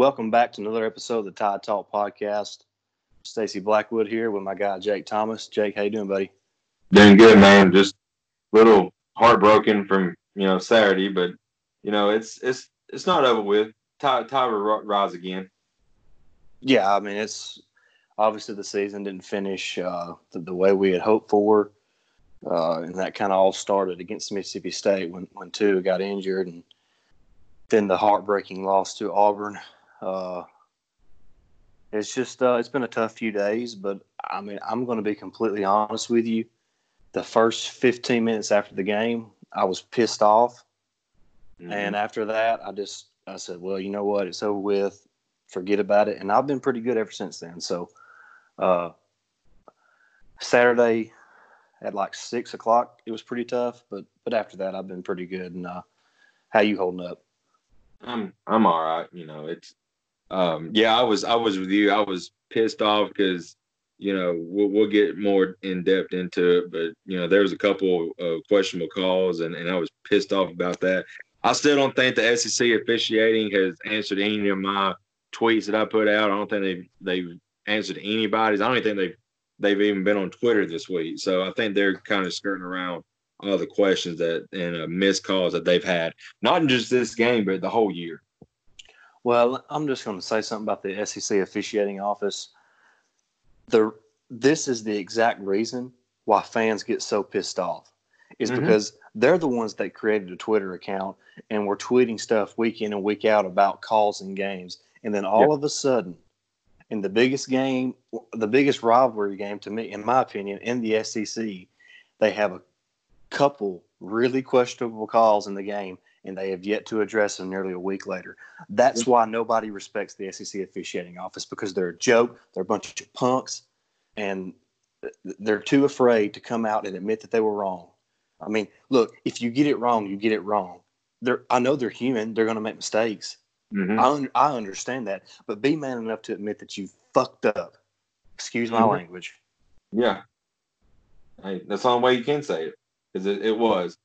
Welcome back to another episode of the Tide Talk podcast. Stacy Blackwood here with my guy Jake Thomas. Jake, how you doing, buddy? Doing good, man. Just a little heartbroken from you know Saturday, but you know it's it's it's not over with. Tide, will rise again. Yeah, I mean it's obviously the season didn't finish uh, the, the, way we had hoped for, uh, and that kind of all started against Mississippi State when when Tua got injured, and then the heartbreaking loss to Auburn. Uh, it's just uh, it's been a tough few days, but I mean I'm going to be completely honest with you. The first 15 minutes after the game, I was pissed off, mm-hmm. and after that, I just I said, well, you know what, it's over with, forget about it, and I've been pretty good ever since then. So, uh, Saturday at like six o'clock, it was pretty tough, but but after that, I've been pretty good. And uh, how you holding up? I'm I'm all right. You know, it's um, yeah, I was I was with you. I was pissed off because you know we'll, we'll get more in depth into it, but you know there was a couple of questionable calls, and, and I was pissed off about that. I still don't think the SEC officiating has answered any of my tweets that I put out. I don't think they've they've answered anybody's. I don't even think they've they've even been on Twitter this week. So I think they're kind of skirting around all the questions that and uh, missed calls that they've had, not in just this game, but the whole year. Well, I'm just going to say something about the SEC officiating office. The this is the exact reason why fans get so pissed off is mm-hmm. because they're the ones that created a Twitter account and were tweeting stuff week in and week out about calls and games, and then all yep. of a sudden, in the biggest game, the biggest rivalry game to me, in my opinion, in the SEC, they have a couple really questionable calls in the game, and they have yet to address them nearly a week later. That's why nobody respects the SEC officiating office because they're a joke. They're a bunch of punks, and they're too afraid to come out and admit that they were wrong. I mean, look, if you get it wrong, you get it wrong. They're, I know they're human. They're going to make mistakes. Mm-hmm. I, un- I understand that, but be man enough to admit that you fucked up. Excuse my mm-hmm. language. Yeah, hey, that's the only way you can say it because it, it was.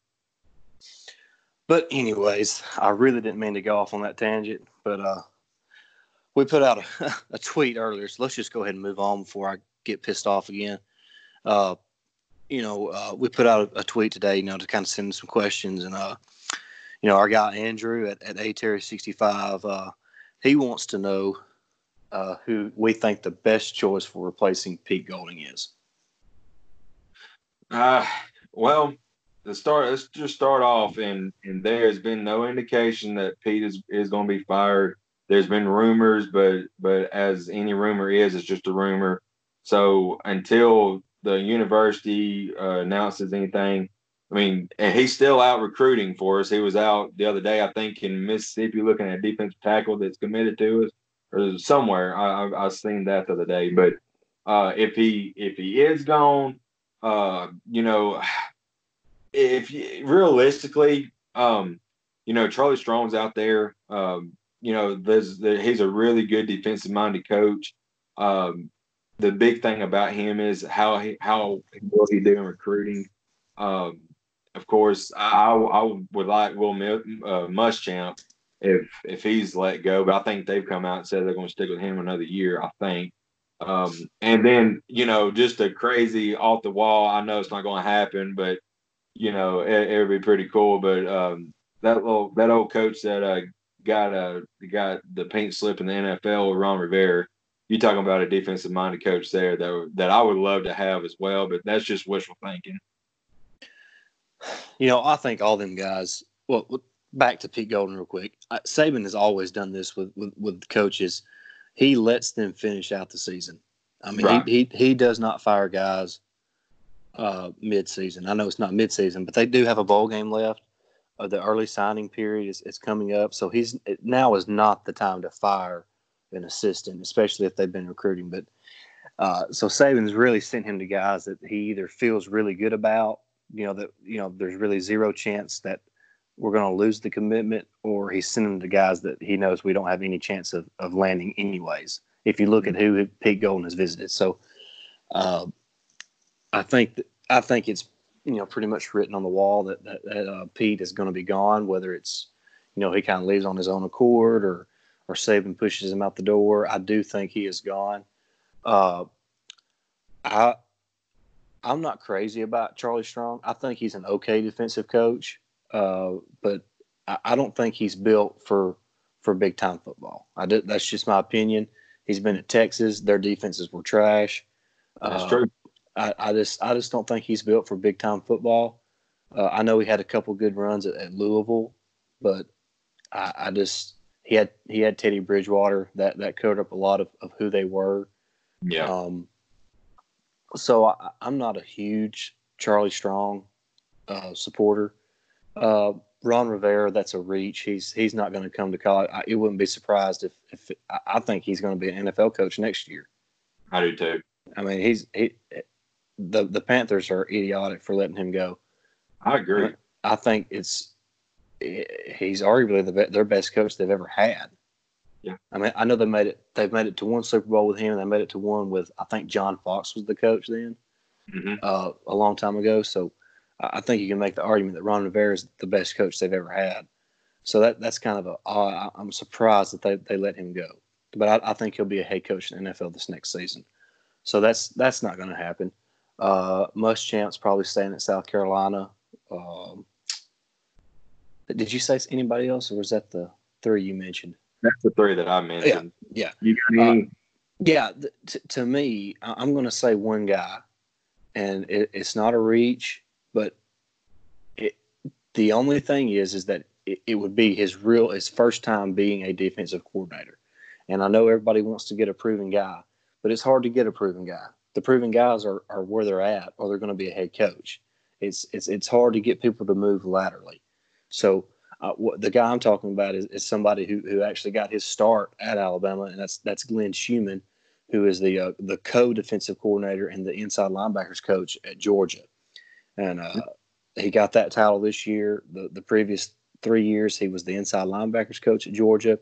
But anyways, I really didn't mean to go off on that tangent, but uh, we put out a, a, tweet earlier, so let's just go ahead and move on before I get pissed off again. Uh, you know, uh, we put out a, a, tweet today, you know, to kind of send some questions, and uh, you know, our guy Andrew at at Terry sixty five, uh, he wants to know uh, who we think the best choice for replacing Pete Golding is. Uh, well, the start let's just start off and and there has been no indication that Pete is, is going to be fired. There's been rumors, but but as any rumor is, it's just a rumor. So until the university uh, announces anything, I mean, and he's still out recruiting for us. He was out the other day, I think, in Mississippi, looking at defensive tackle that's committed to us or somewhere. I I, I seen that the other day. But uh, if he if he is gone, uh, you know, if you, realistically, um, you know, Charlie Strong's out there. Um, you know, there's the, he's a really good defensive minded coach. Um, the big thing about him is how he how will he do in recruiting. Um, of course, I, I would like Will uh, Muschamp if if he's let go, but I think they've come out and said they're going to stick with him another year. I think. Um, and then you know, just a crazy off the wall. I know it's not going to happen, but you know, it, it, would be pretty cool. But um, that little that old coach that uh, got uh, got the paint slip in the NFL, Ron Rivera. You talking about a defensive minded coach there that that I would love to have as well, but that's just wishful thinking. You know, I think all them guys. Well, back to Pete Golding real quick. Saban has always done this with with, with coaches. He lets them finish out the season. I mean, right. he, he he does not fire guys uh, mid-season. I know it's not mid-season, but they do have a bowl game left. Uh, the early signing period is, is coming up, so he's now is not the time to fire an assistant, especially if they've been recruiting. But uh, so Saban's really sent him to guys that he either feels really good about, you know, that you know there's really zero chance that we're going to lose the commitment, or he's sending to guys that he knows we don't have any chance of, of landing anyways. If you look at who Pete Golding has visited, so. Uh, I think that, I think it's you know pretty much written on the wall that that, that uh, Pete is going to be gone, whether it's you know he kind of leaves on his own accord or or Saban pushes him out the door, I do think he is gone. Uh, I I'm not crazy about Charlie Strong. I think he's an okay defensive coach, uh, but I, I, don't think he's built for for big time football. I do, that's just my opinion. He's been at Texas; their defenses were trash. That's uh, true. I, I, just I just don't think he's built for big time football. Uh, I know he had a couple good runs at, at Louisville, but I, I, just he had he had Teddy Bridgewater that that covered up a lot of, of who they were. Yeah. Um, so I, am not a huge Charlie Strong uh, supporter. Uh, Ron Rivera, that's a reach. He's he's not going to come to college. I, it wouldn't be surprised if if I think he's going to be an NFL coach next year. I do too. I mean, he's he the the Panthers are idiotic for letting him go. I agree. I think it's he's arguably the their best coach they've ever had. Yeah. I mean, I know they made it. They've made it to one Super Bowl with him. They made it to one with I think John Fox was the coach then, mm-hmm. uh, a long time ago. So I think you can make the argument that Ron Rivera is the best coach they've ever had. So that that's kind of a. Uh, I'm surprised that they, they let him go, but I, I think he'll be a head coach in the NFL this next season. So that's that's not going to happen. Uh, Muschamps probably staying at South Carolina. Um, did you say anybody else, or was that the three you mentioned? That's the three that I mentioned. Yeah. yeah. You got any? Uh, yeah. T- to me, I'm going to say one guy, and it, it's not a reach, but it, the only thing is, is that it, it would be his real, his first time being a defensive coordinator. And I know everybody wants to get a proven guy, but it's hard to get a proven guy. The proven guys are, are where they're at, or they're going to be a head coach. It's it's it's hard to get people to move laterally. So uh, what, the guy I'm talking about is, is somebody who, who actually got his start at Alabama, and that's that's Glenn Schumann, who is the uh, the co-defensive coordinator and the inside linebackers coach at Georgia, and uh, he got that title this year. The the previous three years, he was the inside linebackers coach at Georgia.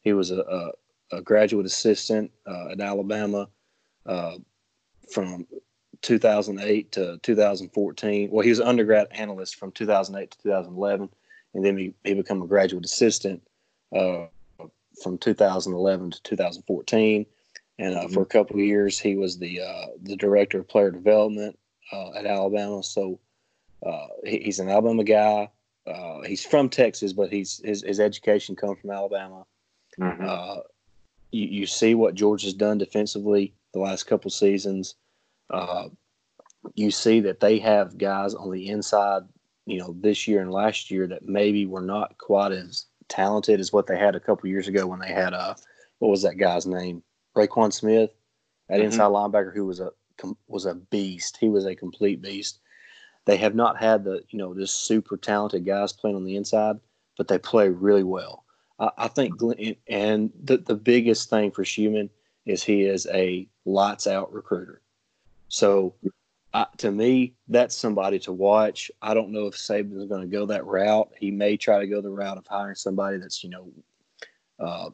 He was a, a, a graduate assistant uh, at Alabama uh, from 2008 to 2014. Well, he was an undergrad analyst from 2008 to 2011 and then he, he became a graduate assistant uh, from 2011 to 2014. And uh, mm-hmm. for a couple of years, he was the uh, the director of player development uh, at Alabama. So uh, he, he's an Alabama guy. Uh, he's from Texas, but he's his, his education comes from Alabama. Mm-hmm. you, you see what Georgia's done defensively the last couple seasons. you see that they have guys on the inside you know, this year and last year that maybe were not quite as talented as what they had a couple years ago when they had uh what was that guy's name? Roquan Smith, that mm-hmm. inside linebacker who was a was a beast. He was a complete beast. They have not had the you know just super talented guys playing on the inside, but they play really well. I, I think Glenn, and the the biggest thing for Schumann is he is a lights out recruiter. So uh, to me, that's somebody to watch. I don't know if Saban is going to go that route. He may try to go the route of hiring somebody that's you know, uh,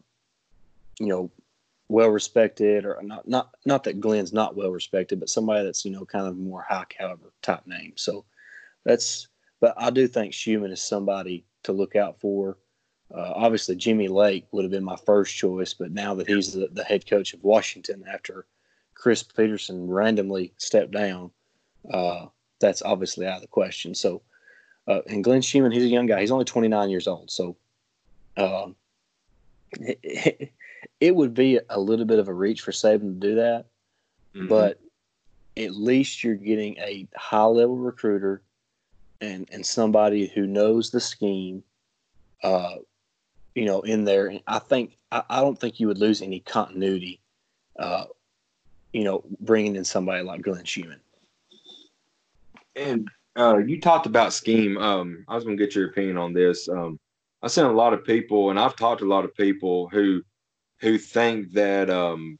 you know, well respected, or not not not that Glenn's not well respected, but somebody that's you know kind of more high caliber type name. So that's. But I do think Schumann is somebody to look out for. Uh, obviously, Jimmy Lake would have been my first choice, but now that he's the, the head coach of Washington after Chris Petersen randomly stepped down, uh, that's obviously out of the question. So, uh, and Glenn Schumann, he's a young guy. He's only 29 years old. So, um, it, it, would be a little bit of a reach for Saban to do that, mm-hmm. but at least you're getting a high level recruiter and and somebody who knows the scheme. Uh, you know, in there, and I think I, I don't think you would lose any continuity. Uh, you know, bringing in somebody like Glenn Schumann and uh, you talked about scheme. Um, I was going to get your opinion on this. Um, I seen a lot of people, and I've talked to a lot of people who who think that um,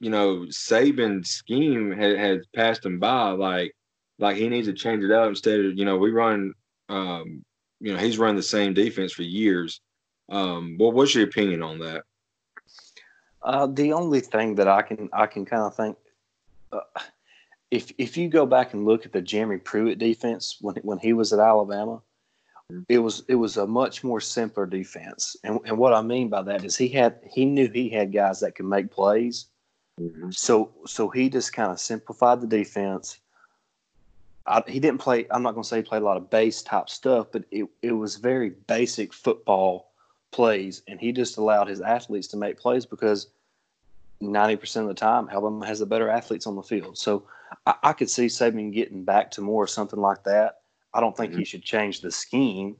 you know Saban's scheme has, has passed him by. Like like he needs to change it up instead of you know we run um, you know he's run the same defense for years. Um, well, what's your opinion on that? Uh, the only thing that I can I can kind of think. Uh, if if you go back and look at the Jeremy Pruitt defense when when he was at Alabama, it was it was a much more simpler defense. And and what I mean by that is he had he knew he had guys that could make plays. Mm-hmm. So so he just kind of simplified the defense. I, he didn't play. I'm not going to say he played a lot of base type stuff, but it, it was very basic football plays, and he just allowed his athletes to make plays because 90% of the time, Alabama has the better athletes on the field. So I, I could see Saban getting back to more something like that. I don't think mm-hmm. he should change the scheme.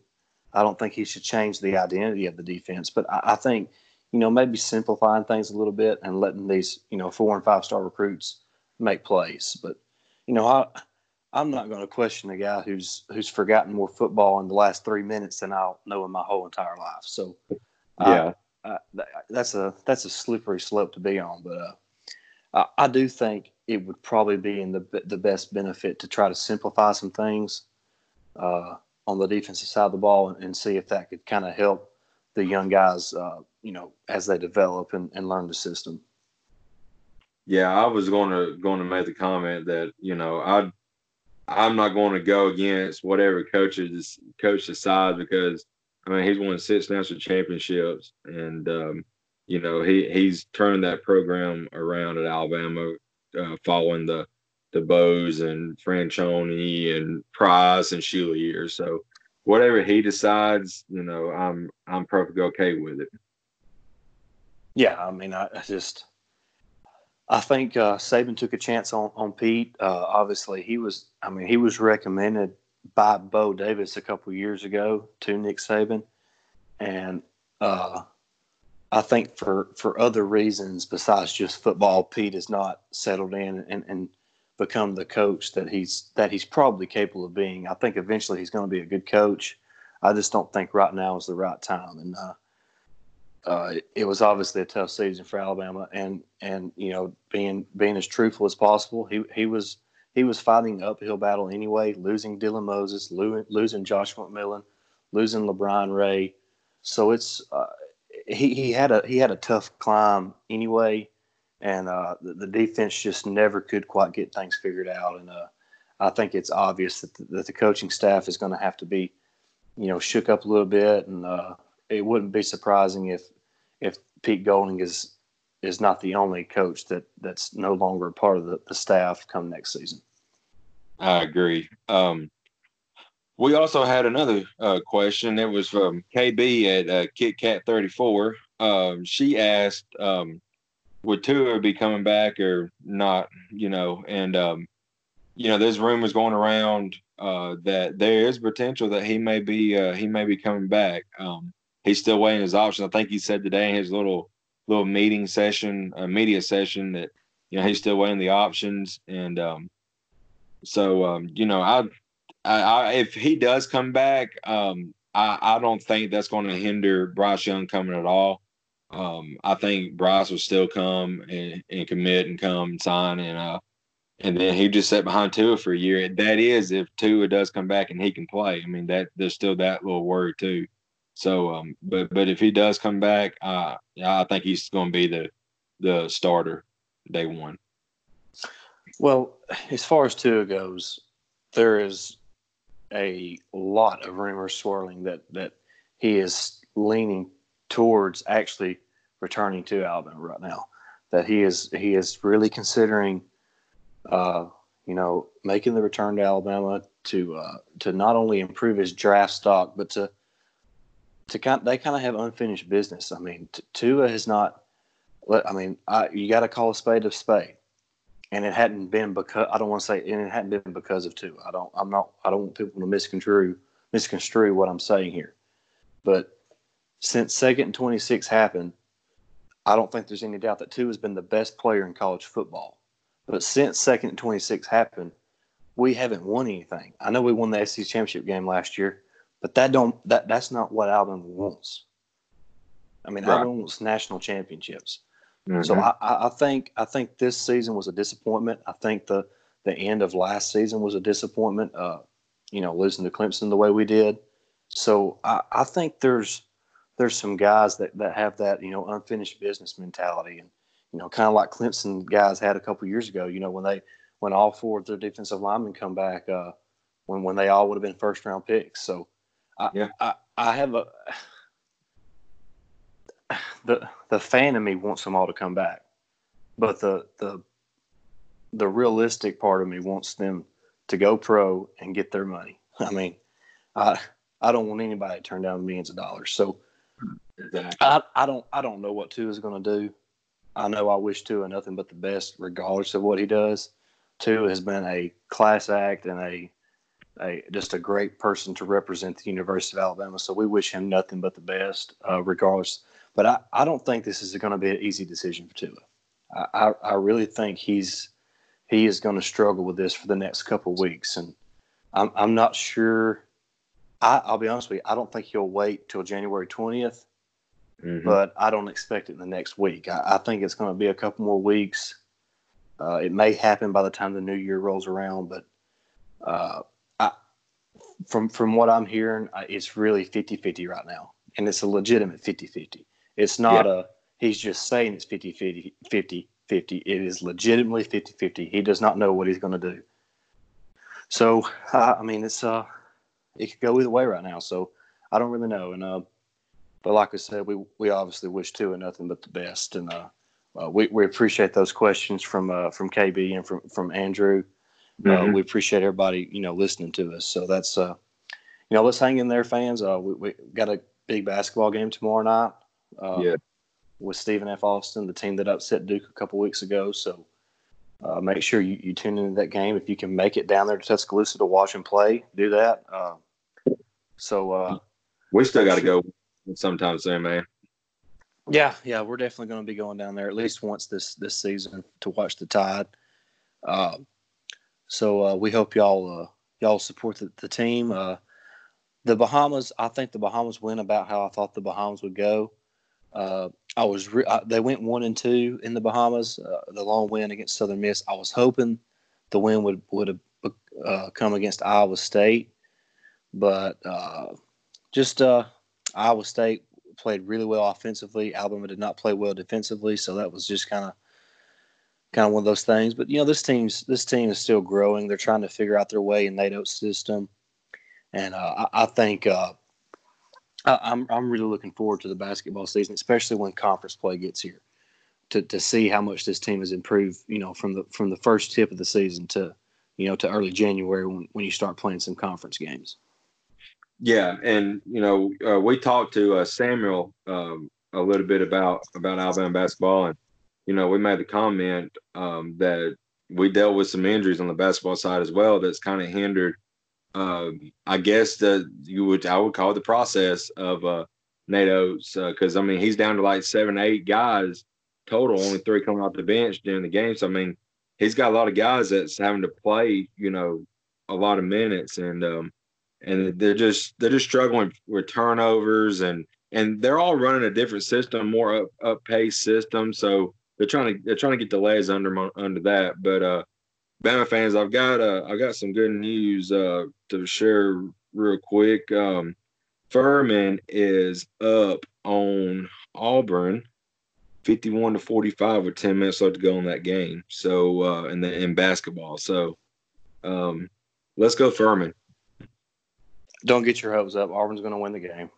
I don't think he should change the identity of the defense. But I, I think, you know, maybe simplifying things a little bit and letting these, you know, four and five star recruits make plays. But, you know, I I'm not going to question a guy who's who's forgotten more football in the last three minutes than I'll know in my whole entire life. So, yeah, uh, that's a that's a slippery slope to be on. But uh, I, I, do think it would probably be in the the best benefit to try to simplify some things uh, on the defensive side of the ball and, and see if that could kind of help the young guys, uh, you know, as they develop and, and learn the system. Yeah, I was going to going to make the comment that you know I I'm not going to go against whatever coaches coach decides because I mean, he's won six national championships, and um, you know he he's turned that program around at Alabama, uh, following the the Bowes and Franchione and Price and Shula years. So whatever he decides, you know, I'm I'm perfectly okay with it. Yeah, I mean, I, I just I think uh, Saban took a chance on on Pete. Uh, obviously, he was. I mean, he was recommended by Bo Davis a couple years ago to Nick Saban, and uh, I think for for other reasons besides just football, Pete has not settled in and, and become the coach that he's that he's probably capable of being. I think eventually he's going to be a good coach. I just don't think right now is the right time, and uh, it was obviously a tough season for Alabama, and and you know being being as truthful as possible, he he was he was fighting uphill battle anyway, losing Dylan Moses, losing Josh McMillon, losing LaBryan Ray. So it's uh, he he had a he had a tough climb anyway, and uh, the, the, defense just never could quite get things figured out. And uh, I think it's obvious that the, that the coaching staff is going to have to be, you know, shook up a little bit. And uh, it wouldn't be surprising if if Pete Golding is is not the only coach that that's no longer part of the, the staff come next season. I agree. Um, we also had another uh, question. It was from KB at uh, KitKat 34. Um, she asked, um, would Tua be coming back or not? You know, and um, you know, there's rumors going around uh, that there is potential that he may be uh, he may be coming back. Um, he's still weighing his options. I think he said today in his little little meeting session, uh, media session, that you know he's still weighing the options, and um, so um, you know, I, I, I, if he does come back, um, I, I don't think that's going to hinder Bryce Young coming at all. Um, I think Bryce will still come and, and commit and come and sign and uh, and then he just sat behind Tua for a year. That is, if Tua does come back and he can play. I mean, that there's still that little worry too. So, um, but but if he does come back, uh, I think he's going to be the the starter day one. Well, as far as Tua goes, there is a lot of rumors swirling that that he is leaning towards actually returning to Alabama right now. That he is he is really considering, uh, you know, making the return to Alabama to uh, to not only improve his draft stock, but to to kind they kind of have unfinished business. I mean, Tua has not. I mean, I, you got to call a spade a spade and it hadn't been because I don't want to say and it hadn't been because of Tua. I don't I'm not I don't want people to misconstrue misconstrue what I'm saying here. But since second and 26 happened, I don't think there's any doubt that Tua has been the best player in college football. But since second and 26 happened, we haven't won anything. I know we won the SEC championship game last year, but that don't that that's not what Alabama wants. I mean, right. Alabama wants national championships. Mm-hmm. So I, I think I think this season was a disappointment. I think the the end of last season was a disappointment. Uh, you know, losing to Clemson the way we did. So I, I think there's there's some guys that, that have that you know unfinished business mentality, and you know, kind of like Clemson guys had a couple years ago. You know, when they when all four of their defensive linemen come back, uh, when when they all would have been first round picks. So I, yeah. I, I have a the the fan in me wants them all to come back, but the the the realistic part of me wants them to go pro and get their money. I mean, I I don't want anybody to turn down millions of dollars. So exactly. I I don't I don't know what Tua is going to do. I know I wish Tua nothing but the best, regardless of what he does. Tua has been a class act and a a just a great person to represent the University of Alabama. So we wish him nothing but the best, uh, regardless. But I, I don't think this is going to be an easy decision for Tua. I, I, I really think he's he is going to struggle with this for the next couple of weeks, and I'm I'm not sure. I, I'll be honest with you. I don't think he'll wait till January 20th, mm-hmm. but I don't expect it in the next week. I, I think it's going to be a couple more weeks. Uh, it may happen by the time the new year rolls around, but uh, from from what I'm hearing, it's really 50-50 right now, and it's a legitimate 50-50. It's not yeah. a he's just saying it's 50-50, 50 50. It is legitimately 50-50. He does not know what he's going to do. So uh, I mean, it's uh, it could go either way right now. So I don't really know, and uh, but like I said, we we obviously wish Tua nothing but the best, and uh, uh we we appreciate those questions from uh from KB and from from Andrew. Uh, mm-hmm. Uh, we appreciate everybody, you know, listening to us. So that's, uh, you know, let's hang in there, fans. Uh, we, we got a big basketball game tomorrow night. Uh, yeah. With Stephen F. Austin, the team that upset Duke a couple weeks ago. So uh, make sure you, you tune into that game. If you can make it down there to Tuscaloosa to watch and play, do that. Uh, so uh, we still got to go sometime soon, man. Yeah, yeah, we're definitely going to be going down there at least once this this season to watch the Tide. Uh, so uh, we hope y'all uh, y'all support the, the team. Uh, the Bahamas, I think the Bahamas went about how I thought the Bahamas would go. Uh, I was re- I, they went one and two in the Bahamas. Uh, the long win against Southern Miss. I was hoping the win would would have uh, come against Iowa State, but just Iowa State played really well offensively. Alabama did not play well defensively, so that was just kind of kind of one of those things. But you know, this team's this team is still growing. They're trying to figure out their way in Nate Oats' system, and uh, I, I, think uh, I, I'm I'm really looking forward to the basketball season, especially when conference play gets here, to to see how much this team has improved. You know, from the from the first tip of the season to you know to early January when when you start playing some conference games. Yeah, and you know, uh, we talked to uh, Samuel um, a little bit about about Alabama basketball and you know, we made the comment um, that we dealt with some injuries on the basketball side as well that's kind of hindered um, I guess that you would I would call the process of uh, Nate Oats' because uh, I mean he's down to like seven eight guys total, only three coming off the bench during the game. So I mean he's got a lot of guys that's having to play you know a lot of minutes and um, and they're just they're just struggling with turnovers and and they're all running a different system, more up up pace system. So they're trying to they're trying to get the legs under under that. But uh, Bama fans, I've got uh, I've got some good news uh, to share real quick. Um, Furman is up on Auburn, fifty-one to forty-five with ten minutes left to go in that game. So uh, in the in basketball, so um, let's go Furman. Don't get your hopes up. Auburn's going to win the game.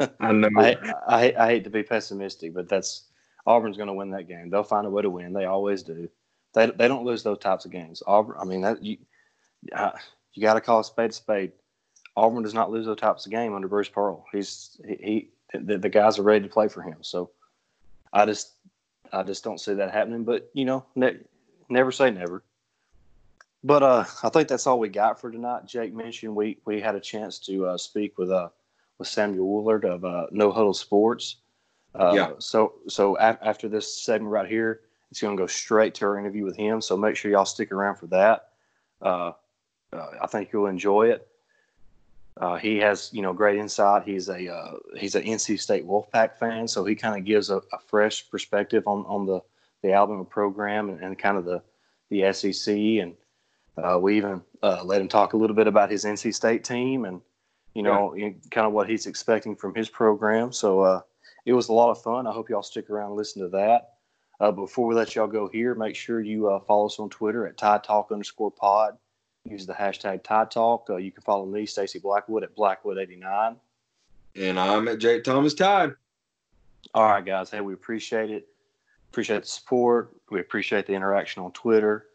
I know. I, I, I hate to be pessimistic, but that's Auburn's going to win that game. They'll find a way to win. They always do. They, they don't lose those types of games. Auburn, I mean, that you uh, you got to call a spade a spade. Auburn does not lose those types of game under Bruce Pearl. He's he, he the, the, guys are ready to play for him. So I just I just don't see that happening. But you know, ne- never say never. But uh, I think that's all we got for tonight. Jake mentioned we we had a chance to uh, speak with uh with Samuel Woolard of uh, No Huddle Sports. Uh, yeah. So so a- after this segment right here, it's going to go straight to our interview with him. So make sure y'all stick around for that. Uh, uh, I think you'll enjoy it. Uh, he has you know great insight. He's a uh, he's an NC State Wolfpack fan, so he kind of gives a, a, fresh perspective on on the the Alabama program and, and kind of the the SEC. And uh, we even let him talk a little bit about his NC State team and you know yeah. kind of what he's expecting from his program. So it was a lot of fun. I hope y'all stick around and listen to that. Uh, before we let y'all go here, make sure you uh, follow us on Twitter at Tide Talk underscore pod. use the hashtag Tide Talk. Uh, you can follow me, Stacy Blackwood, at Blackwood89. And I'm at Jake Thomas Tide. All right, guys. Hey, we appreciate it. Appreciate the support. We appreciate the interaction on Twitter.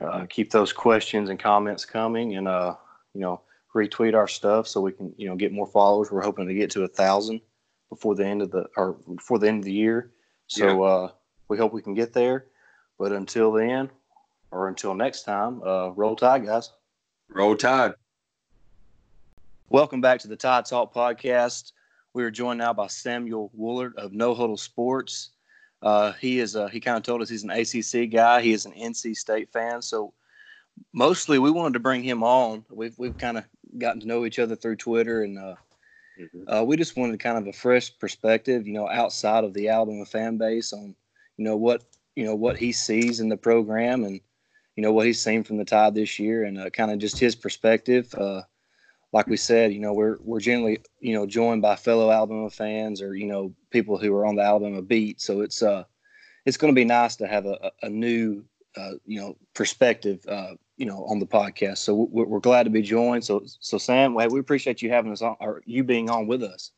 Uh, keep those questions and comments coming, and uh, you know, retweet our stuff so we can you know get more followers. We're hoping to get to a thousand before the end of the or before the end of the year. So yeah. uh, we hope we can get there. But until then, or until next time, uh, roll tide, guys. Roll tide. Welcome back to the Tide Talk podcast. We are joined now by Samuel Woolard of No Huddle Sports. Uh, he is a, he kind of told us he's an ACC guy. He is an NC State fan. So mostly we wanted to bring him on. We've we've kind of gotten to know each other through Twitter, and uh, mm-hmm. uh, we just wanted kind of a fresh perspective, you know, outside of the Alabama fan base on you know what you know what he sees in the program and you know what he's seen from the Tide this year, and uh, kind of just his perspective. Uh, like we said, you know, we're we're generally you know joined by fellow Alabama fans or you know people who are on the Alabama beat. So it's uh it's going to be nice to have a, a new uh, you know perspective uh, you know on the podcast. So we're, we're, glad to be joined. So so Sam, we appreciate you having us on or you being on with us.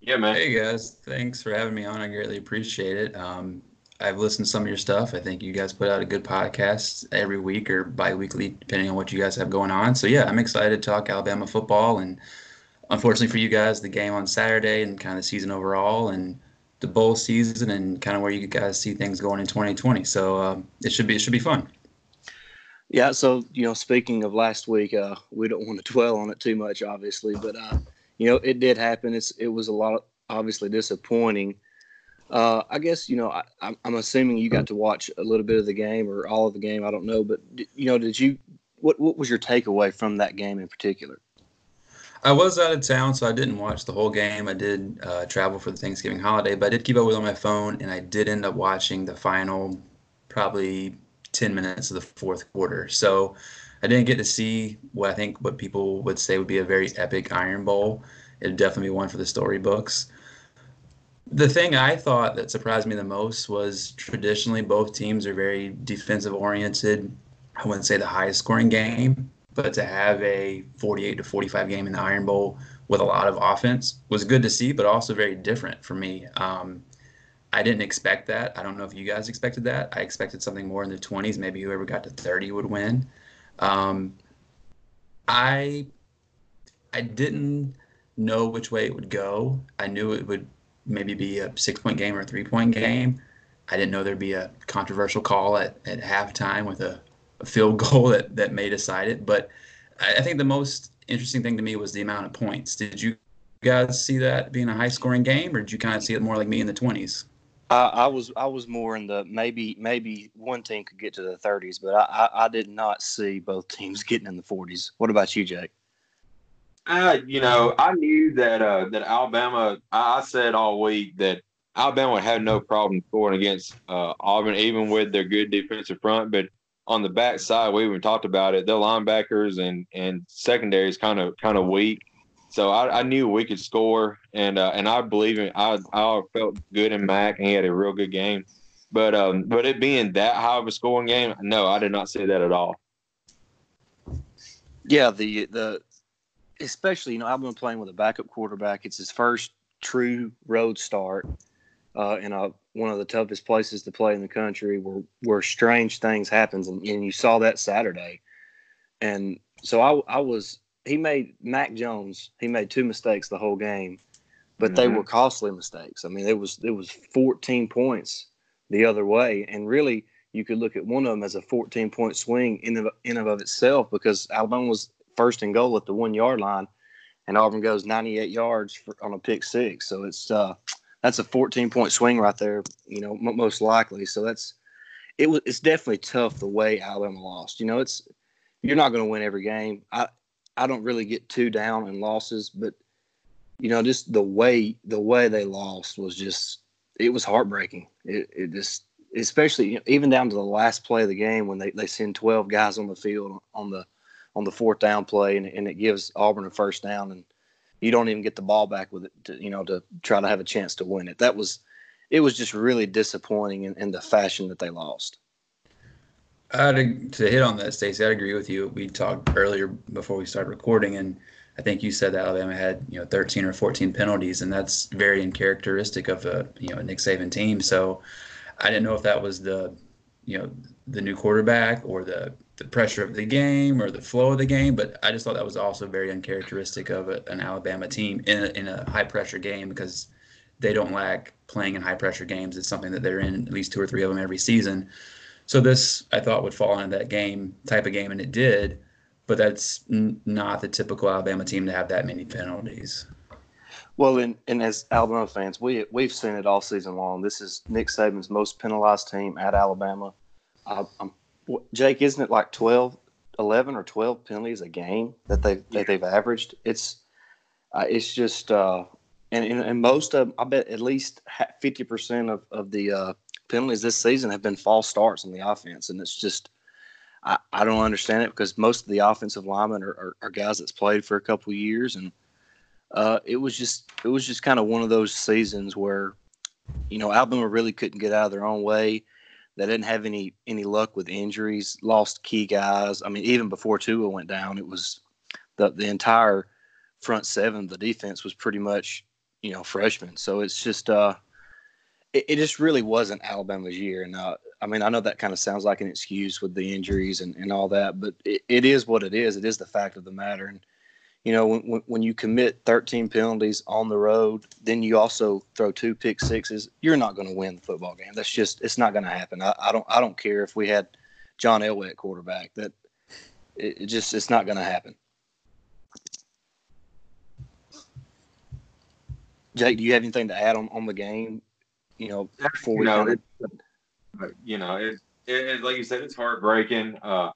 Yeah, man. Hey guys, thanks for having me on. I greatly appreciate it. Um, I've listened to some of your stuff. I think you guys put out a good podcast every week or bi-weekly, depending on what you guys have going on. So yeah, I'm excited to talk Alabama football and unfortunately for you guys, the game on Saturday and kind of the season overall and the bowl season and kind of where you guys see things going in 2020. So uh, it should be it should be fun. Yeah. So you know, speaking of last week, uh, we don't want to dwell on it too much, obviously, but uh, you know, it did happen. It's it was a lot of obviously disappointing. Uh, I guess you know I, am assuming you got to watch a little bit of the game or all of the game. I don't know, but you know, did you? What what was your takeaway from that game in particular? I was out of town, so I didn't watch the whole game. I did uh, travel for the Thanksgiving holiday, but I did keep up with it on my phone, and I did end up watching the final, probably 10 minutes of the fourth quarter. So I didn't get to see what I think what people would say would be a very epic Iron Bowl. It'd definitely be one for the storybooks the thing I thought that surprised me the most was traditionally both teams are very defensive oriented. I wouldn't say the highest scoring game, but to have a 48 to 45 game in the Iron Bowl with a lot of offense was good to see, but also very different for me. Um, I didn't expect that. I don't know if you guys expected that. I expected something more in the 20s. Maybe whoever got to 30 would win. Um, I I didn't know which way it would go. I knew it would maybe be a six point game or a three point game. I didn't know there'd be a controversial call at, at halftime with a, a field goal that, that may decide it. But I, I think the most interesting thing to me was the amount of points. Did you guys see that being a high scoring game, or did you kind of see it more like me in the 20s? I, I was I was more in the maybe maybe one team could get to the 30s, but I, I, I did not see both teams getting in the 40s. What about you, Jake? I, you know, I knew that uh, that Alabama. I said all week that Alabama had no problem scoring against uh, Auburn, even with their good defensive front. But on the back side, we even talked about it. Their linebackers and and secondary is kind of kind of weak. So I, I, knew we could score, and uh, and I believe in. I I felt good in Mac, and he had a real good game. But um, but it being that high of a scoring game, no, I did not see that at all. Yeah, the the especially, you know, I've been playing with a backup quarterback. It's his first true road start uh, in a, one of the toughest places to play in the country where, where strange things happens. And, and you saw that Saturday. And so I, I was, he made Mac Jones, he made two mistakes the whole game, but mm-hmm. they were costly mistakes. I mean, it was, it was 14 points the other way. And really, you could look at one of them as a 14 point swing in of, in of itself because Alabama was first and goal at the one yard line, and Auburn goes 98 yards for, on a pick six. So it's uh, that's a 14 point swing right there. You know, m- most likely. So that's it was. It's definitely tough the way Alabama lost. You know, it's you're not going to win every game. I I don't really get too down in losses, but you know, just the way the way they lost was just it was heartbreaking. It, it just especially you know, even down to the last play of the game when they, they send 12 guys on the field on the on the fourth down play, and, and it gives Auburn a first down, and you don't even get the ball back with it, to, you know, to try to have a chance to win it. That was, it was just really disappointing in, in the fashion that they lost. I'd, to hit on that, Stacey, I'd agree with you. We talked earlier before we started recording, and I think you said that Alabama had you know 13 or 14 penalties, and that's very uncharacteristic of a you know Nick Saban team. So I didn't know if that was the you know the new quarterback or the the pressure of the game or the flow of the game, but I just thought that was also very uncharacteristic of a, an Alabama team in a, in a high pressure game because they don't lack playing in high pressure games. It's something that they're in at least two or three of them every season. So this I thought would fall into that game type of game, and it did. But that's n- not the typical Alabama team to have that many penalties. Well, and, and as Alabama fans, we we've seen it all season long. This is Nick Saban's most penalized team at Alabama. I, I'm Jake, isn't it like 12, 11 or 12 penalties a game that they've, yeah. that they've averaged? It's, uh, it's just, uh, and, and, and, most of, I bet at least 50% of, of the uh, penalties this season have been false starts on the offense. And it's just, I, I don't understand it because most of the offensive linemen are, are, are guys that's played for a couple years. And uh, it was just, it was just kind of one of those seasons where, you know, Alabama really couldn't get out of their own way they didn't have any any luck with injuries, lost key guys. I mean, even before Tua went down, it was the the entire front seven, the defense was pretty much you know freshmen. So it's just uh, it, it just really wasn't Alabama's year. And uh, I mean, I know that kind of sounds like an excuse with the injuries and, and all that, but it, it is what it is. It is the fact of the matter. And you know, when, when you commit 13 penalties on the road, then you also throw two pick sixes, you're not going to win the football game. That's just, it's not going to happen. I, I, don't, I don't care if we had John Elway at quarterback that it, it just, it's not going to happen. Jake, do you have anything to add on, on the game? You know, before we you know, it, you know, it, it, like you said, it's heartbreaking. Uh,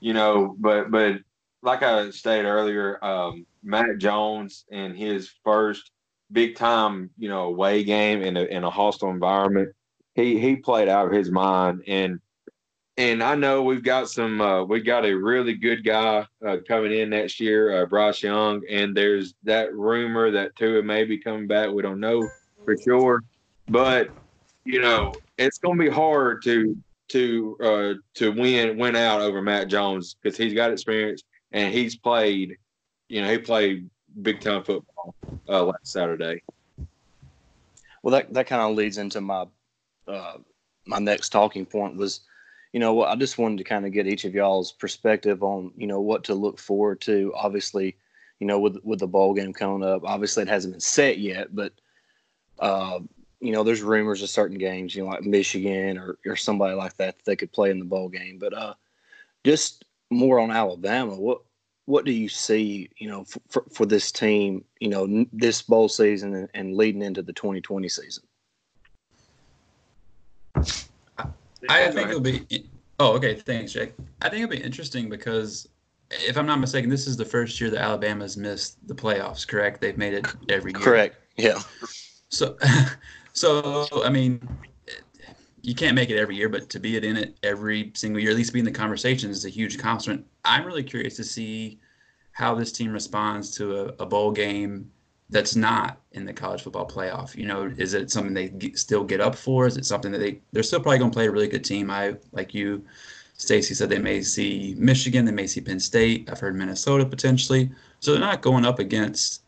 you know, but but like I stated earlier, um, Mac Jones in his first big time, you know, away game in a in a hostile environment, he he played out of his mind and and I know we've got some uh, we got a really good guy uh, coming in next year, uh, Bryce Young, and there's that rumor that Tua may be coming back. We don't know for sure, but you know it's going to be hard to to uh, to win win out over Mac Jones because he's got experience and he's played. You know, he played big time football uh, last Saturday. Well, that that kind of leads into my uh, my next talking point was, you know, I just wanted to kind of get each of y'all's perspective on, you know, what to look forward to. Obviously, you know, with with the bowl game coming up, obviously it hasn't been set yet, but uh, you know, there's rumors of certain games, you know, like Michigan or or somebody like that that they could play in the bowl game. But uh, just more on Alabama. What what do you see, you know, for, for this team, you know, this bowl season and, and leading into the 2020 season? I think it'll be. Oh, okay. Thanks, Jake. I think it'll be interesting because, if I'm not mistaken, this is the first year that Alabama's missed the playoffs. Correct? They've made it every year. Correct. Yeah. So, so I mean, you can't make it every year, but to be in it every single year, at least be in the conversation, is a huge accomplishment. I'm really curious to see how this team responds to a, a bowl game that's not in the college football playoff. You know, is it something they get, still get up for? Is it something that they they're still probably going to play a really good team? I like you, Stacy said they may see Michigan, they may see Penn State. I've heard Minnesota potentially. So they're not going up against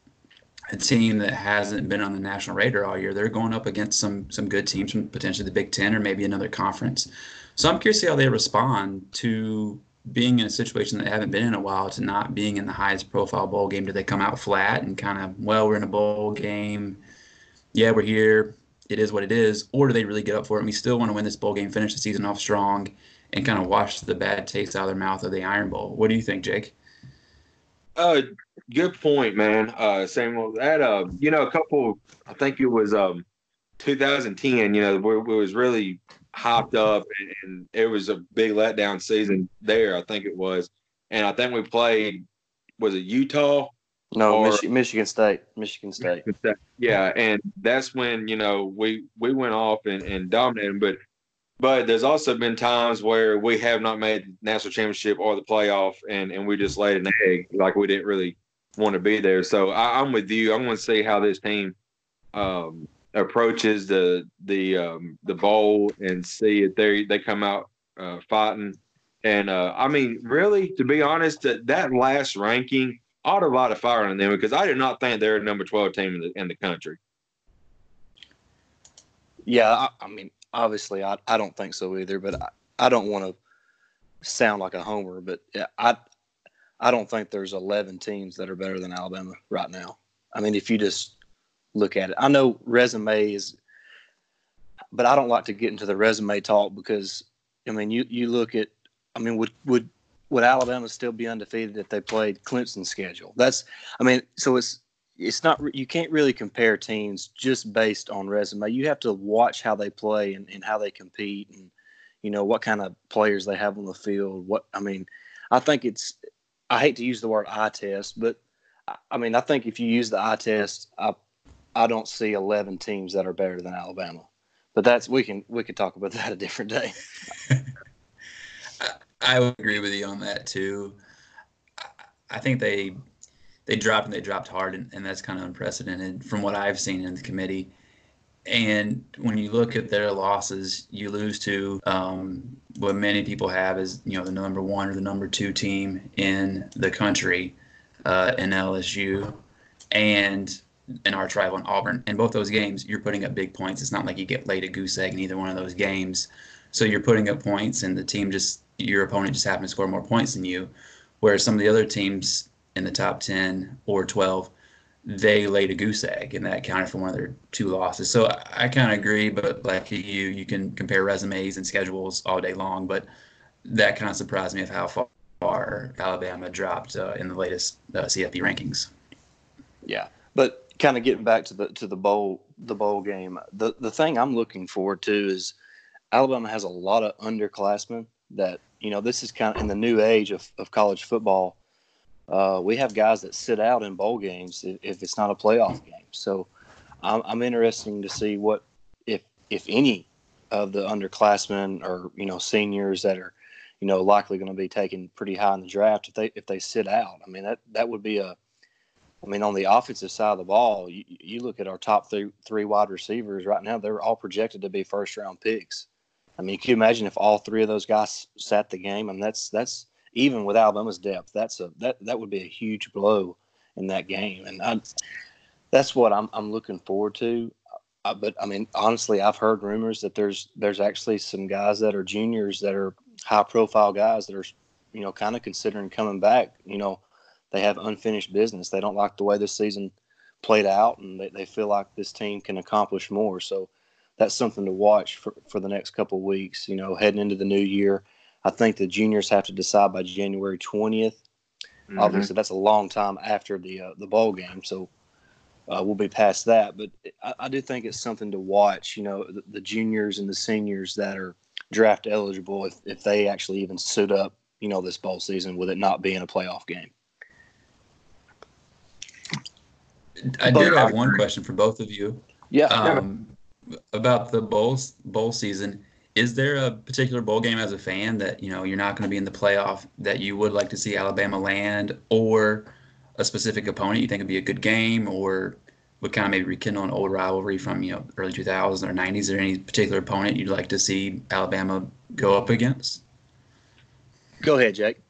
a team that hasn't been on the national radar all year. They're going up against some some good teams from potentially the Big Ten or maybe another conference. So I'm curious to see how they respond to being in a situation that they haven't been in a while to not being in the highest profile bowl game. Do they come out flat and kind of, well, we're in a bowl game. Yeah, we're here. It is what it is. Or do they really get up for it? And we still want to win this bowl game, finish the season off strong, and kind of wash the bad taste out of their mouth of the Iron Bowl. What do you think, Jake? Uh, good point, man. Uh, Samuel, that uh, you know, a couple. I think it was um, 2010. You know, where it was really hopped up, and, and, it was a big letdown season there. I think it was, and I think we played. Was it Utah? No, Mich- Michigan State. Michigan State. Michigan State. Yeah, and that's when you know we we went off and, and dominated. But but there's also been times where we have not made the national championship or the playoff, and and we just laid an egg like we didn't really want to be there. So I, am with you. I want to see how this team um, approaches the the um, the bowl and see if they they come out uh, fighting And uh, I mean, really, to be honest, that, that last ranking ought to light a fire on them because I did not think they're a number 12 team in the, in the country. Yeah, I, I mean, obviously, I, I don't think so either, but I, I don't want to sound like a homer, but I I don't think there's 11 teams that are better than Alabama right now. I mean, if you just look at it, I know resume is, but I don't like to get into the resume talk because I mean, you you look at, I mean, would would would Alabama still be undefeated if they played Clemson's schedule? That's, I mean, so it's it's not you can't really compare teams just based on resume. You have to watch how they play and, and how they compete and you know what kind of players they have on the field. What I mean, I think it's I hate to use the word eye test, but I mean I think if you use the eye test, I I don't see eleven teams that are better than Alabama. But that's we can we could talk about that a different day. I would agree with you on that too. I think they they dropped and they dropped hard, and, and that's kind of unprecedented from what I've seen in the committee. And when you look at their losses, you lose to um, what many people have is you know the number one or the number two team in the country uh, in LSU, and an arch rival in Auburn. In both those games, you're putting up big points. It's not like you get laid a goose egg in either one of those games. So you're putting up points, and the team just your opponent just happened to score more points than you. Whereas some of the other teams in the top 10 or 12, they laid a goose egg and that counted for one of their two losses. So I, I kind of agree, but like you, you can compare resumes and schedules all day long, but that kind of surprised me of how far Alabama dropped uh, in the latest uh, CFP rankings. Yeah, but kind of getting back to the to the bowl the bowl game, the the thing I'm looking forward to is Alabama has a lot of underclassmen that you know this is kind of in the new age of, of college football uh, we have guys that sit out in bowl games if, if it's not a playoff game. So I'm, I'm interested to see what if if any of the underclassmen or you know seniors that are you know likely going to be taken pretty high in the draft if they if they sit out. I mean that that would be a I mean, on the offensive side of the ball, you, you look at our top three, three wide receivers right now; they're all projected to be first round picks. I mean, can you imagine if all three of those guys sat the game? I mean, that's that's even with Alabama's depth, that's a that that would be a huge blow in that game, and I, that's what I'm I'm looking forward to. But I mean, honestly, I've heard rumors that there's there's actually some guys that are juniors that are high profile guys that are, you know, kind of considering coming back. You know, they have unfinished business. They don't like the way this season played out, and they, they feel like this team can accomplish more. So that's something to watch for, for the next couple of weeks. You know, heading into the new year. I think the juniors have to decide by January 20th. Mm-hmm. Obviously, that's a long time after the uh, the bowl game, so uh, we'll be past that. But I, I, do think it's something to watch. You know, the, the, juniors and the seniors that are draft eligible, if if they actually even suit up, you know, this bowl season with it not being a playoff game. I did have one question for both of you. Yeah. Um, about the bowl bowl season is there a particular bowl game as a fan that you know you're not going to be in the playoff that you would like to see Alabama land, or a specific opponent you think would be a good game, or would kind of maybe rekindle an old rivalry from you know early 2000s or 90s? Is there any particular opponent you'd like to see Alabama go up against? Go ahead, Jake.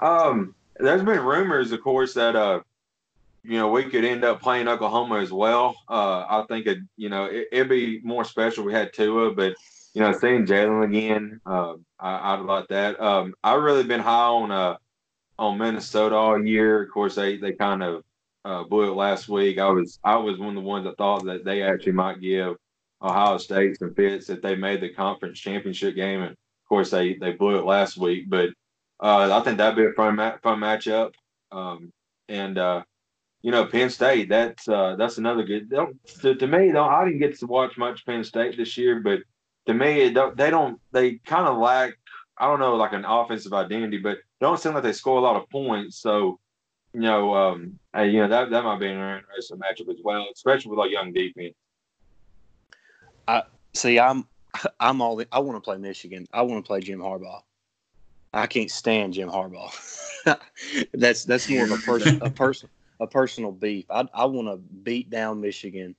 Um, there's been rumors, of course, that uh, you know, we could end up playing Oklahoma as well. Uh, I think it, you know, it, would be more special. We had Tua, but you know, seeing Jalen again, uh, I, would like that. Um, I've really been high on uh, on Minnesota all year. Of course, they they kind of uh, blew it last week. I was I was one of the ones that thought that they actually might give Ohio State some fits if they made the conference championship game, and of course they they blew it last week. But uh, I think that'd be a fun fun matchup. Um, and uh, you know, Penn State. That's uh, that's another good. To, to me, though, I didn't get to watch much Penn State this year, but to me, don't, they don't. They kind of lack. I don't know, like an offensive identity, but don't seem like they score a lot of points. So, you know, um, you know that that might be an interesting matchup as well, especially with a young defense. I see. I'm I'm all. I want to play Michigan. I want to play Jim Harbaugh. I can't stand Jim Harbaugh. that's that's more of a person a person a personal beef. I I want to beat down Michigan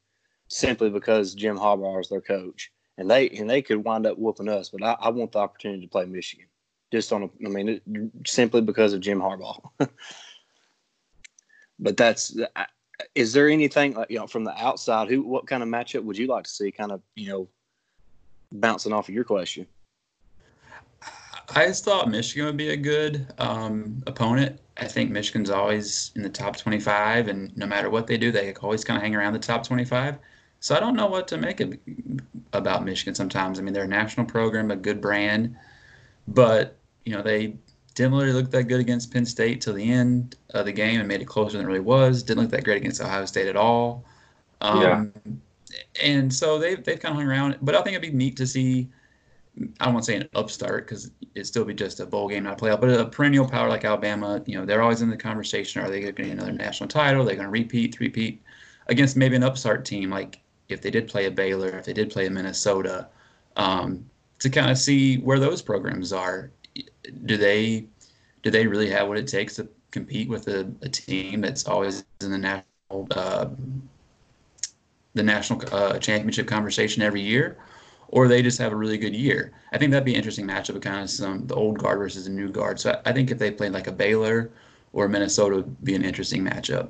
simply because Jim Harbaugh is their coach and they and they could wind up whooping us. But I, I want the opportunity to play Michigan. just on a, I mean, it, simply because of Jim Harbaugh. but that's, is there anything like, you know, from the outside, who, what kind of matchup would you like to see kind of, you know, bouncing off of your question? I just thought Michigan would be a good um, opponent. I think Michigan's always in the top 25, and no matter what they do, they always kind of hang around the top 25. So I don't know what to make of, about Michigan sometimes. I mean, they're a national program, a good brand, but you know they didn't really look that good against Penn State till the end of the game and made it closer than it really was. Didn't look that great against Ohio State at all. Um, yeah. And so they've, they've kind of hung around. But I think it'd be neat to see, I don't want to say an upstart because it'd still be just a bowl game, not a playoff, but a perennial power like Alabama, you know, they're always in the conversation. Are they going to get another national title? Are they going to repeat, repeat against maybe an upstart team like if they did play a Baylor, if they did play a Minnesota, um, to kind of see where those programs are. Do they do they really have what it takes to compete with a, a team that's always in the national uh, the national uh, championship conversation every year, or they just have a really good year? I think that'd be an interesting matchup of kind of some the old guard versus the new guard. So I, I think if they played like a Baylor or Minnesota, would be an interesting matchup.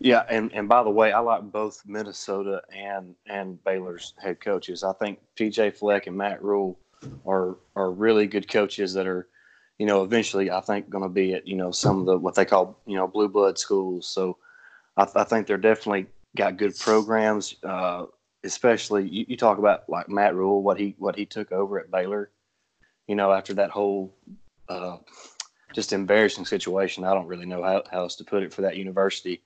Yeah, and, and by the way, I like both Minnesota and and Baylor's head coaches. I think PJ Fleck and Matt Rhule are are really good coaches that are, you know, eventually I think going to be at you know some of the what they call you know blue blood schools. So I, I think they're definitely got good programs. Uh, especially you, you talk about like Matt Rhule, what he what he took over at Baylor. You know, after that whole uh, just embarrassing situation, I don't really know how, how else to put it for that university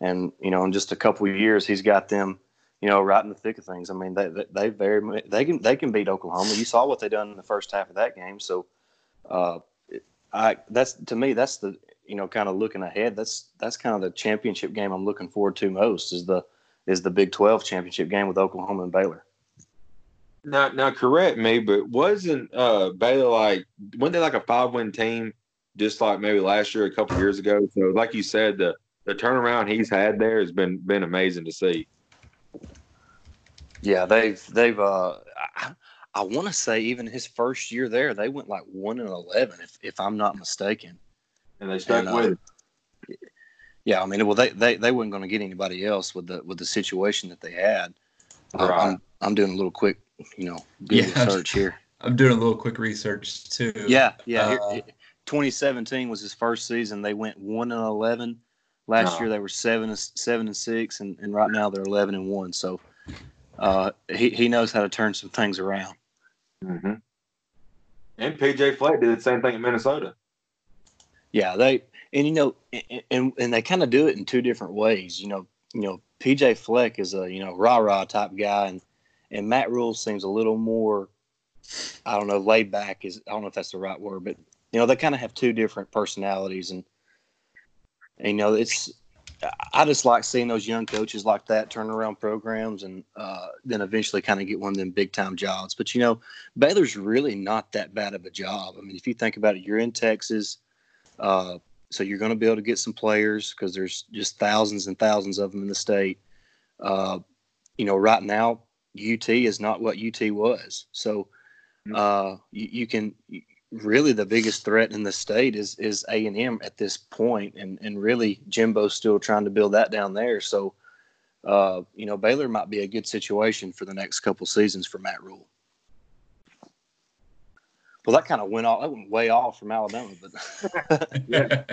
and you know in just a couple of years he's got them you know right in the thick of things. I mean they they, they very they can they can beat oklahoma. You saw what they done in the first half of that game. So uh i that's to me that's the you know kind of looking ahead that's that's kind of the championship game i'm looking forward to most is the is the big 12 championship game with oklahoma and baylor. Now now correct me but wasn't uh baylor like weren't they like a five win team just like maybe last year a couple years ago? So like you said the the turnaround he's had there has been been amazing to see. Yeah, they've they've uh I, I want to say even his first year there they went like 1 and 11 if if I'm not mistaken. And they stuck and, with uh. Yeah, I mean well they they, they weren't going to get anybody else with the with the situation that they had. Right. I'm I'm doing a little quick, you know, Google yeah, search here. I'm doing a little quick research too. Yeah, yeah. Uh, here, 2017 was his first season. They went 1 and 11 Last no. year they were seven and seven and six, and, and right now they're eleven and one. So uh, he he knows how to turn some things around. Mm-hmm. And PJ Fleck did the same thing in Minnesota. Yeah, they and you know and and they kind of do it in two different ways. You know, you know PJ Fleck is a you know rah rah type guy, and and Matt Rhule seems a little more I don't know laid back is I don't know if that's the right word, but you know they kind of have two different personalities and and, you know, it's I just like seeing those young coaches like that turn around programs and uh, then eventually kind of get one of them big time jobs. But you know, Baylor's really not that bad of a job. I mean, if you think about it, you're in Texas, uh, so you're going to be able to get some players because there's just thousands and thousands of them in the state. Uh, you know, right now UT is not what UT was, so mm-hmm. uh, you, you, can really the biggest threat in the state is is A and M at this point, and and really Jimbo's still trying to build that down there. So, uh, you know, Baylor might be a good situation for the next couple seasons for Matt Rhule. Well, that kind of went off. That went way off from Alabama, but yeah.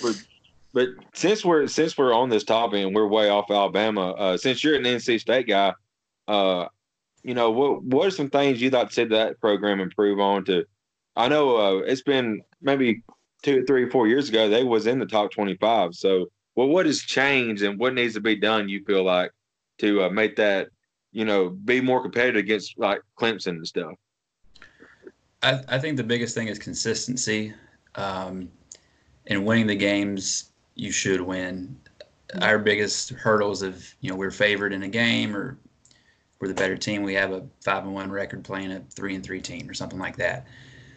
But, but since we're since we're on this topic and we're way off Alabama, uh, since you're an NC State guy, uh, you know, what what are some things you'd like to see that program improve on? To I know uh, it's been maybe two, three, four years ago they was in the top twenty five. So, well, what has changed and what needs to be done? You feel like to uh, make that you know be more competitive against like Clemson and stuff. I, I think the biggest thing is consistency. Um, and winning the games you should win. Our biggest hurdles of you know we're favored in a game or we're the better team. We have a five and one record playing a three and three team or something like that.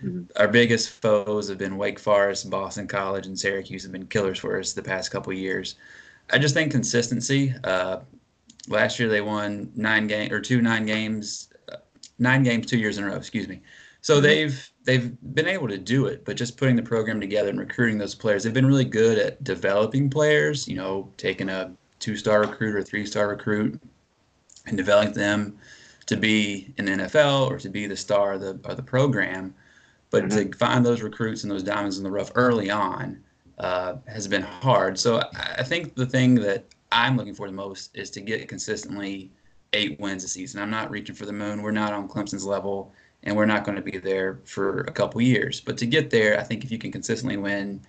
Mm-hmm. Our biggest foes have been Wake Forest, Boston College, and Syracuse have been killers for us the past couple years. I just think consistency. Uh, last year they won nine game or two nine games, uh, nine games two years in a row. Excuse me, So mm-hmm. they've they've been able to do it, but just putting the program together and recruiting those players, they've been really good at developing players. You know, taking a two-star recruit or three-star recruit and developing them to be in the NFL or to be the star of the of the program. But mm-hmm. to find those recruits and those diamonds in the rough early on uh, has been hard. So I think the thing that I'm looking for the most is to get consistently eight wins a season. I'm not reaching for the moon. We're not on Clemson's level, and we're not going to be there for a couple years. But to get there, I think if you can consistently win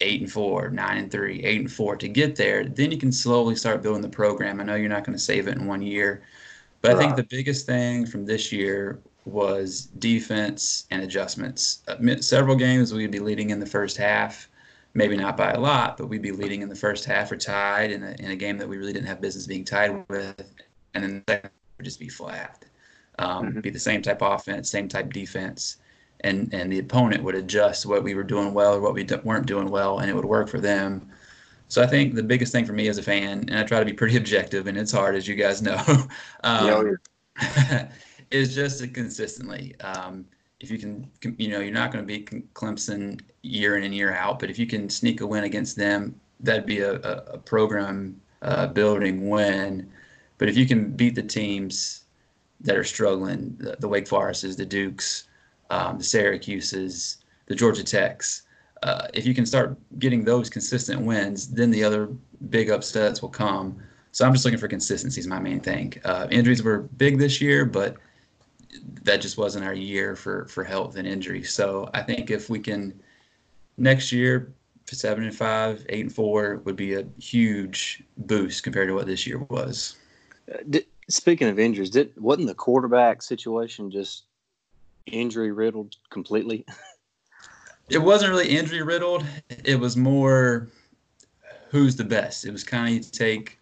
eight and four, nine and three, eight and four, to get there, then you can slowly start building the program. I know you're not going to save it in one year, but right. I think the biggest thing from this year was defense and adjustments. Uh, several games we'd be leading in the first half, maybe not by a lot, but we'd be leading in the first half or tied in a, in a game that we really didn't have business being tied with, and then the second would just be flat. Um, mm-hmm. Be the same type offense, same type defense, and and the opponent would adjust what we were doing well or what we weren't doing well, and it would work for them. So I think the biggest thing for me as a fan, and I try to be pretty objective, and it's hard as you guys know. um, yeah, is just to consistently. Um, if you can, you know, you're not going to beat Clemson year in and year out, but if you can sneak a win against them, that'd be a, a, a program uh, building win. But if you can beat the teams that are struggling, the, the Wake Forests, the Dukes, um, the Syracuses, the Georgia Techs, uh, if you can start getting those consistent wins, then the other big upsets will come. So I'm just looking for consistency is my main thing. Uh, injuries were big this year, but that just wasn't our year for for health and injury. So I think if we can next year seven and five, eight and four would be a huge boost compared to what this year was. Uh, did, speaking of injuries, did wasn't the quarterback situation just injury riddled completely? it wasn't really injury riddled. It was more who's the best. It was kind of you take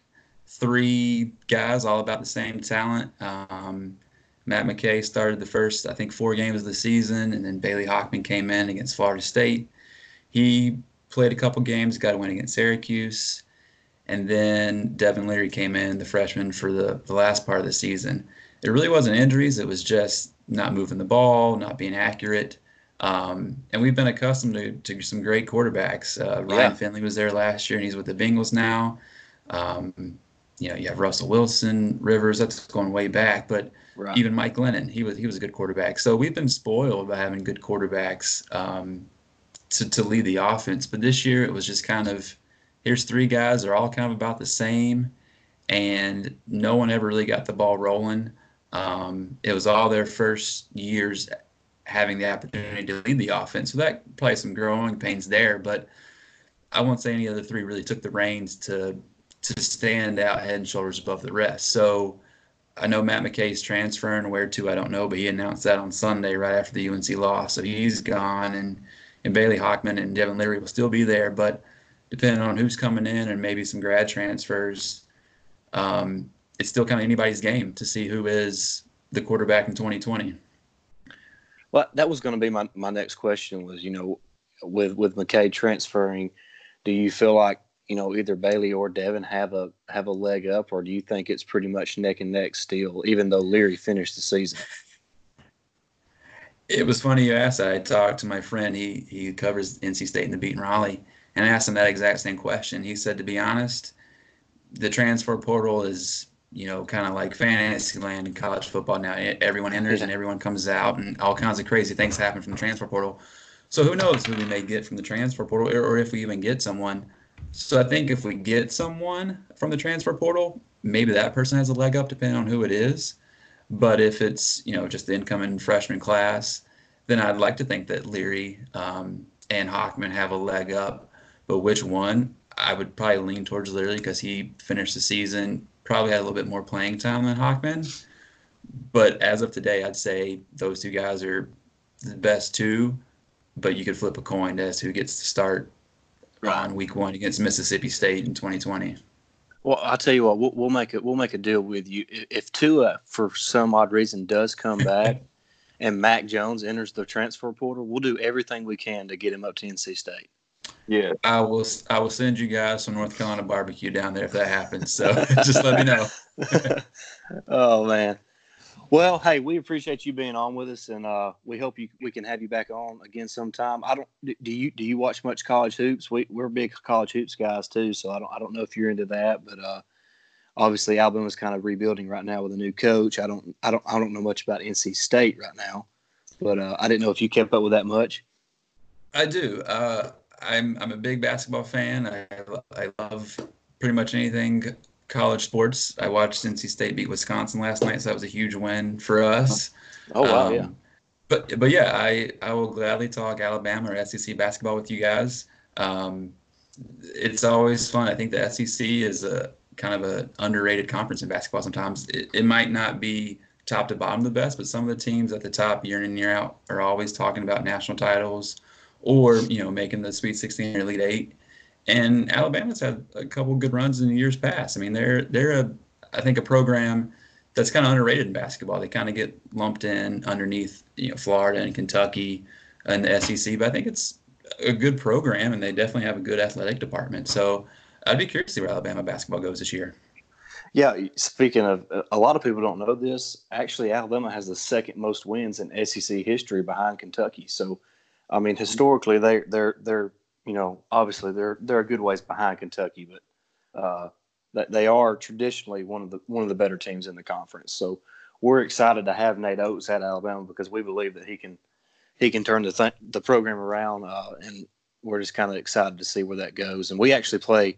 three guys all about the same talent. Um, Matt McKay started the first, I think, four games of the season, and then Bailey Hockman came in against Florida State. He played a couple games, got a win against Syracuse, and then Devin Leary came in, the freshman, for the, the last part of the season. It really wasn't injuries; it was just not moving the ball, not being accurate. Um, and we've been accustomed to, to some great quarterbacks. Uh, Ryan yeah. Finley was there last year, and he's with the Bengals now. Um, you know, you have Russell Wilson, Rivers. That's going way back, but Right. Even Mike Glennon, he was he was a good quarterback. So we've been spoiled by having good quarterbacks um, to to lead the offense. But this year it was just kind of here's three guys. They're all kind of about the same, and no one ever really got the ball rolling. Um, it was all their first years having the opportunity to lead the offense. So that probably some growing pains there, but I won't say any of the three really took the reins to to stand out head and shoulders above the rest. So I know Matt McKay's transferring. Where to, I don't know, but he announced that on Sunday right after the UNC loss. So he's gone, and and Bailey Hockman and Devin Leary will still be there, but depending on who's coming in and maybe some grad transfers, um, it's still kind of anybody's game to see who is the quarterback in 2020. Well, that was going to be my, my next question was, you know, with, with McKay transferring, do you feel like you know either Bailey or Devin have a have a leg up, or do you think it's pretty much neck and neck still, even though Leary finished the season? It was funny you asked that. I talked to my friend. He he covers NC State and the beat in Raleigh, and I asked him that exact same question. He said, to be honest, the transfer portal is you know kind of like fantasy land in college football now. Everyone enters and everyone comes out, and all kinds of crazy things happen from the transfer portal. So who knows who we may get from the transfer portal, or, if we even get someone. So I think if we get someone from the transfer portal, maybe that person has a leg up depending on who it is. But if it's you know just the incoming freshman class, then I'd like to think that Leary um, and Hockman have a leg up. But which one? I would probably lean towards Leary because he finished the season, probably had a little bit more playing time than Hockman. But as of today, I'd say those two guys are the best two. But you could flip a coin as who gets to start on week one against Mississippi State in 2020. Well, I'll tell you what, we'll, we'll make it. We'll make a deal with you. If Tua, for some odd reason, does come back, and Mac Jones enters the transfer portal, we'll do everything we can to get him up to NC State. Yeah, I will. I will send you guys some North Carolina barbecue down there if that happens. So just let me know. oh man. Well, hey, we appreciate you being on with us, and uh, we hope you we can have you back on again sometime. I don't do you do you watch much college hoops? We we're big college hoops guys too, so I don't I don't know if you're into that, but uh, obviously Alabama's kind of rebuilding right now with a new coach. I don't I don't I don't know much about NC State right now, but uh, I didn't know if you kept up with that much. I do. Uh, I'm I'm a big basketball fan. I I love pretty much anything college sports. I watched NC State beat Wisconsin last night, so that was a huge win for us. Oh wow, um, yeah. But but yeah, I I will gladly talk Alabama or SEC basketball with you guys. Um, it's always fun. I think the SEC is a kind of an underrated conference in basketball. Sometimes it, it might not be top to bottom the best, but some of the teams at the top year in and year out are always talking about national titles or you know making the Sweet 16 or Elite Eight. And Alabama's had a couple good runs in the years past. I mean, they're they're a I think a program that's kind of underrated in basketball. They kind of get lumped in underneath you know Florida and Kentucky and the SEC, but I think it's a good program, and they definitely have a good athletic department. So I'd be curious to see where Alabama basketball goes this year. Yeah, speaking of, a lot of people don't know this. Actually, Alabama has the second most wins in SEC history behind Kentucky. So, I mean, historically, they they're they're you know, obviously they're they're a good ways behind Kentucky, but uh, they are traditionally one of the one of the better teams in the conference. So we're excited to have Nate Oats at Alabama because we believe that he can he can turn the th- the program around, uh, and we're just kind of excited to see where that goes. And we actually play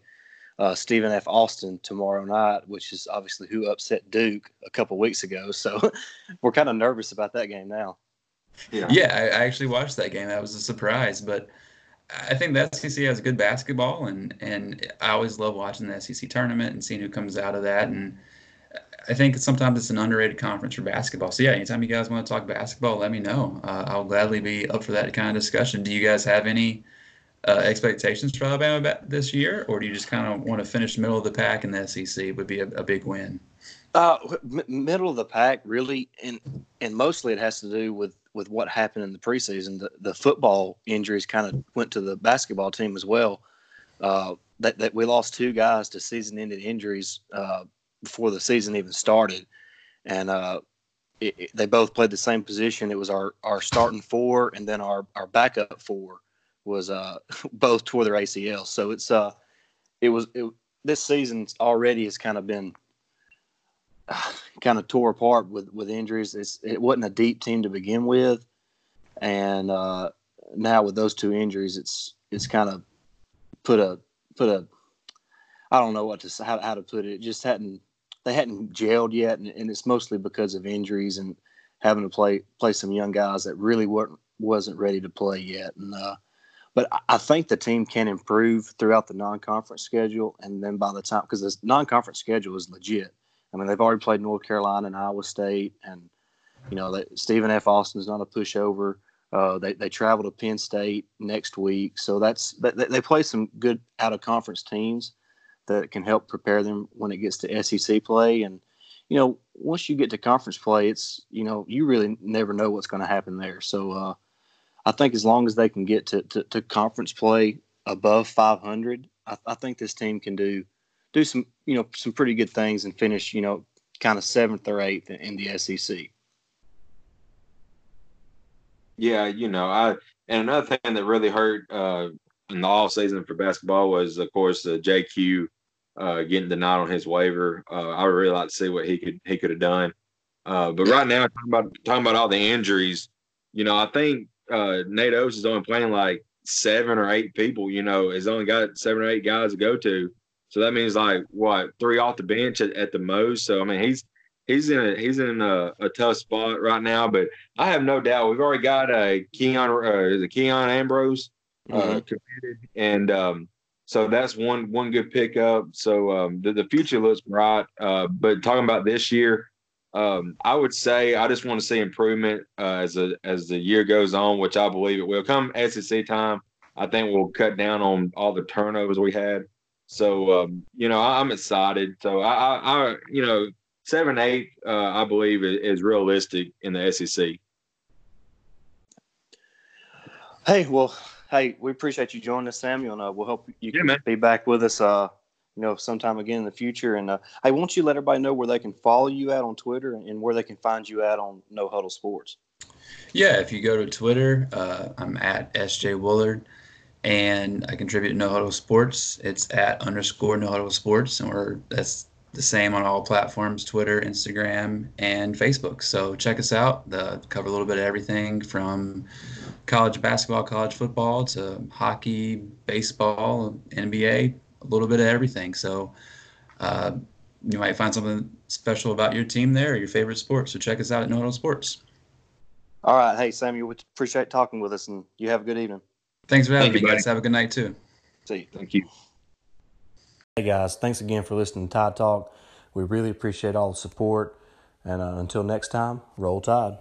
uh, Stephen F. Austin tomorrow night, which is obviously who upset Duke a couple weeks ago. So we're kind of nervous about that game now. Yeah, yeah, I, I actually watched that game. That was a surprise, but I think the SEC has good basketball, and and I always love watching the SEC tournament and seeing who comes out of that. And I think sometimes it's an underrated conference for basketball. So yeah, anytime you guys want to talk basketball, let me know. Uh, I'll gladly be up for that kind of discussion. Do you guys have any uh, expectations for Alabama this year, or do you just kind of want to finish middle of the pack in the SEC? Would be a, a big win. Uh, m- middle of the pack, really, and and mostly it has to do with with what happened in the preseason. The, the football injuries kind of went to the basketball team as well. Uh, that, that we lost two guys to season ended injuries uh, before the season even started, and uh, it, it, they both played the same position. It was our our starting four, and then our our backup four was uh, both tore their ACL. So it's uh, it was it, this season already has kind of been kind of tore apart with with injuries. It's, it wasn't a deep team to begin with, and uh, now with those two injuries, it's it's kind of put a put a I don't know what to how, how to put it. It just hadn't they hadn't gelled yet, and, and it's mostly because of injuries and having to play play some young guys that really weren't wasn't ready to play yet. And uh, but I think the team can improve throughout the non-conference schedule, and then by the time because the non-conference schedule is legit I mean, they've already played North Carolina and Iowa State, and you know, that Stephen F. Austin is not a pushover. Uh, they they travel to Penn State next week, so that's they, they play some good out of conference teams that can help prepare them when it gets to SEC play. And you know, once you get to conference play, it's you know you really never know what's going to happen there. So uh, I think as long as they can get to, to, to conference play above 500, I, I think this team can do do some you know some pretty good things and finish you know kind of seventh or eighth in the SEC. Yeah, you know, I and another thing that really hurt uh, in the off season for basketball was, of course, uh, JQ uh, getting denied on his waiver. Uh, I would really like to see what he could he could have done. Uh, but right now, talking about talking about all the injuries, you know, I think uh, Nate Oats is only playing like seven or eight people. You know, has only got seven or eight guys to go to. So that means like what three off the bench at, at the most. So I mean he's he's in a he's in a, a, tough spot right now. But I have no doubt we've already got a Keon uh, the Keon Ambrose uh, mm-hmm. committed, and um, so that's one one good pickup. So um, the, the future looks bright. Uh, but talking about this year, um, I would say I just want to see improvement uh, as a as the year goes on, which I believe it will. Come SEC time, I think we'll cut down on all the turnovers we had. So um, you know, I, am excited. So I, I, I, you know, seven eight, uh, I believe is, is, realistic in the SEC. Hey, well, hey, we appreciate you joining us, Samuel, and uh, we'll hope you can yeah, be back with us. Uh, you know, sometime again in the future. And uh, hey, won't you let everybody know where they can follow you at on Twitter and where they can find you at on No Huddle Sports? Yeah, if you go to Twitter, uh, I'm at SJ Woolard, and I contribute to No Huddle Sports. It's at underscore No Huddle Sports, and we're that's the same on all platforms: Twitter, Instagram, and Facebook. So check us out. The cover a little bit of everything from college basketball, college football to hockey, baseball, NBA, a little bit of everything. So uh, you might find something special about your team there or your favorite sport. So check us out at No Huddle Sports. All right. Hey, Samuel, we appreciate talking with us, and you have a good evening. Thanks for having Thank me, you, guys. Have a good night, too. See you. Thank you. Hey, guys. Thanks again for listening to Tide Talk. We really appreciate all the support. And uh, until next time, roll Tide.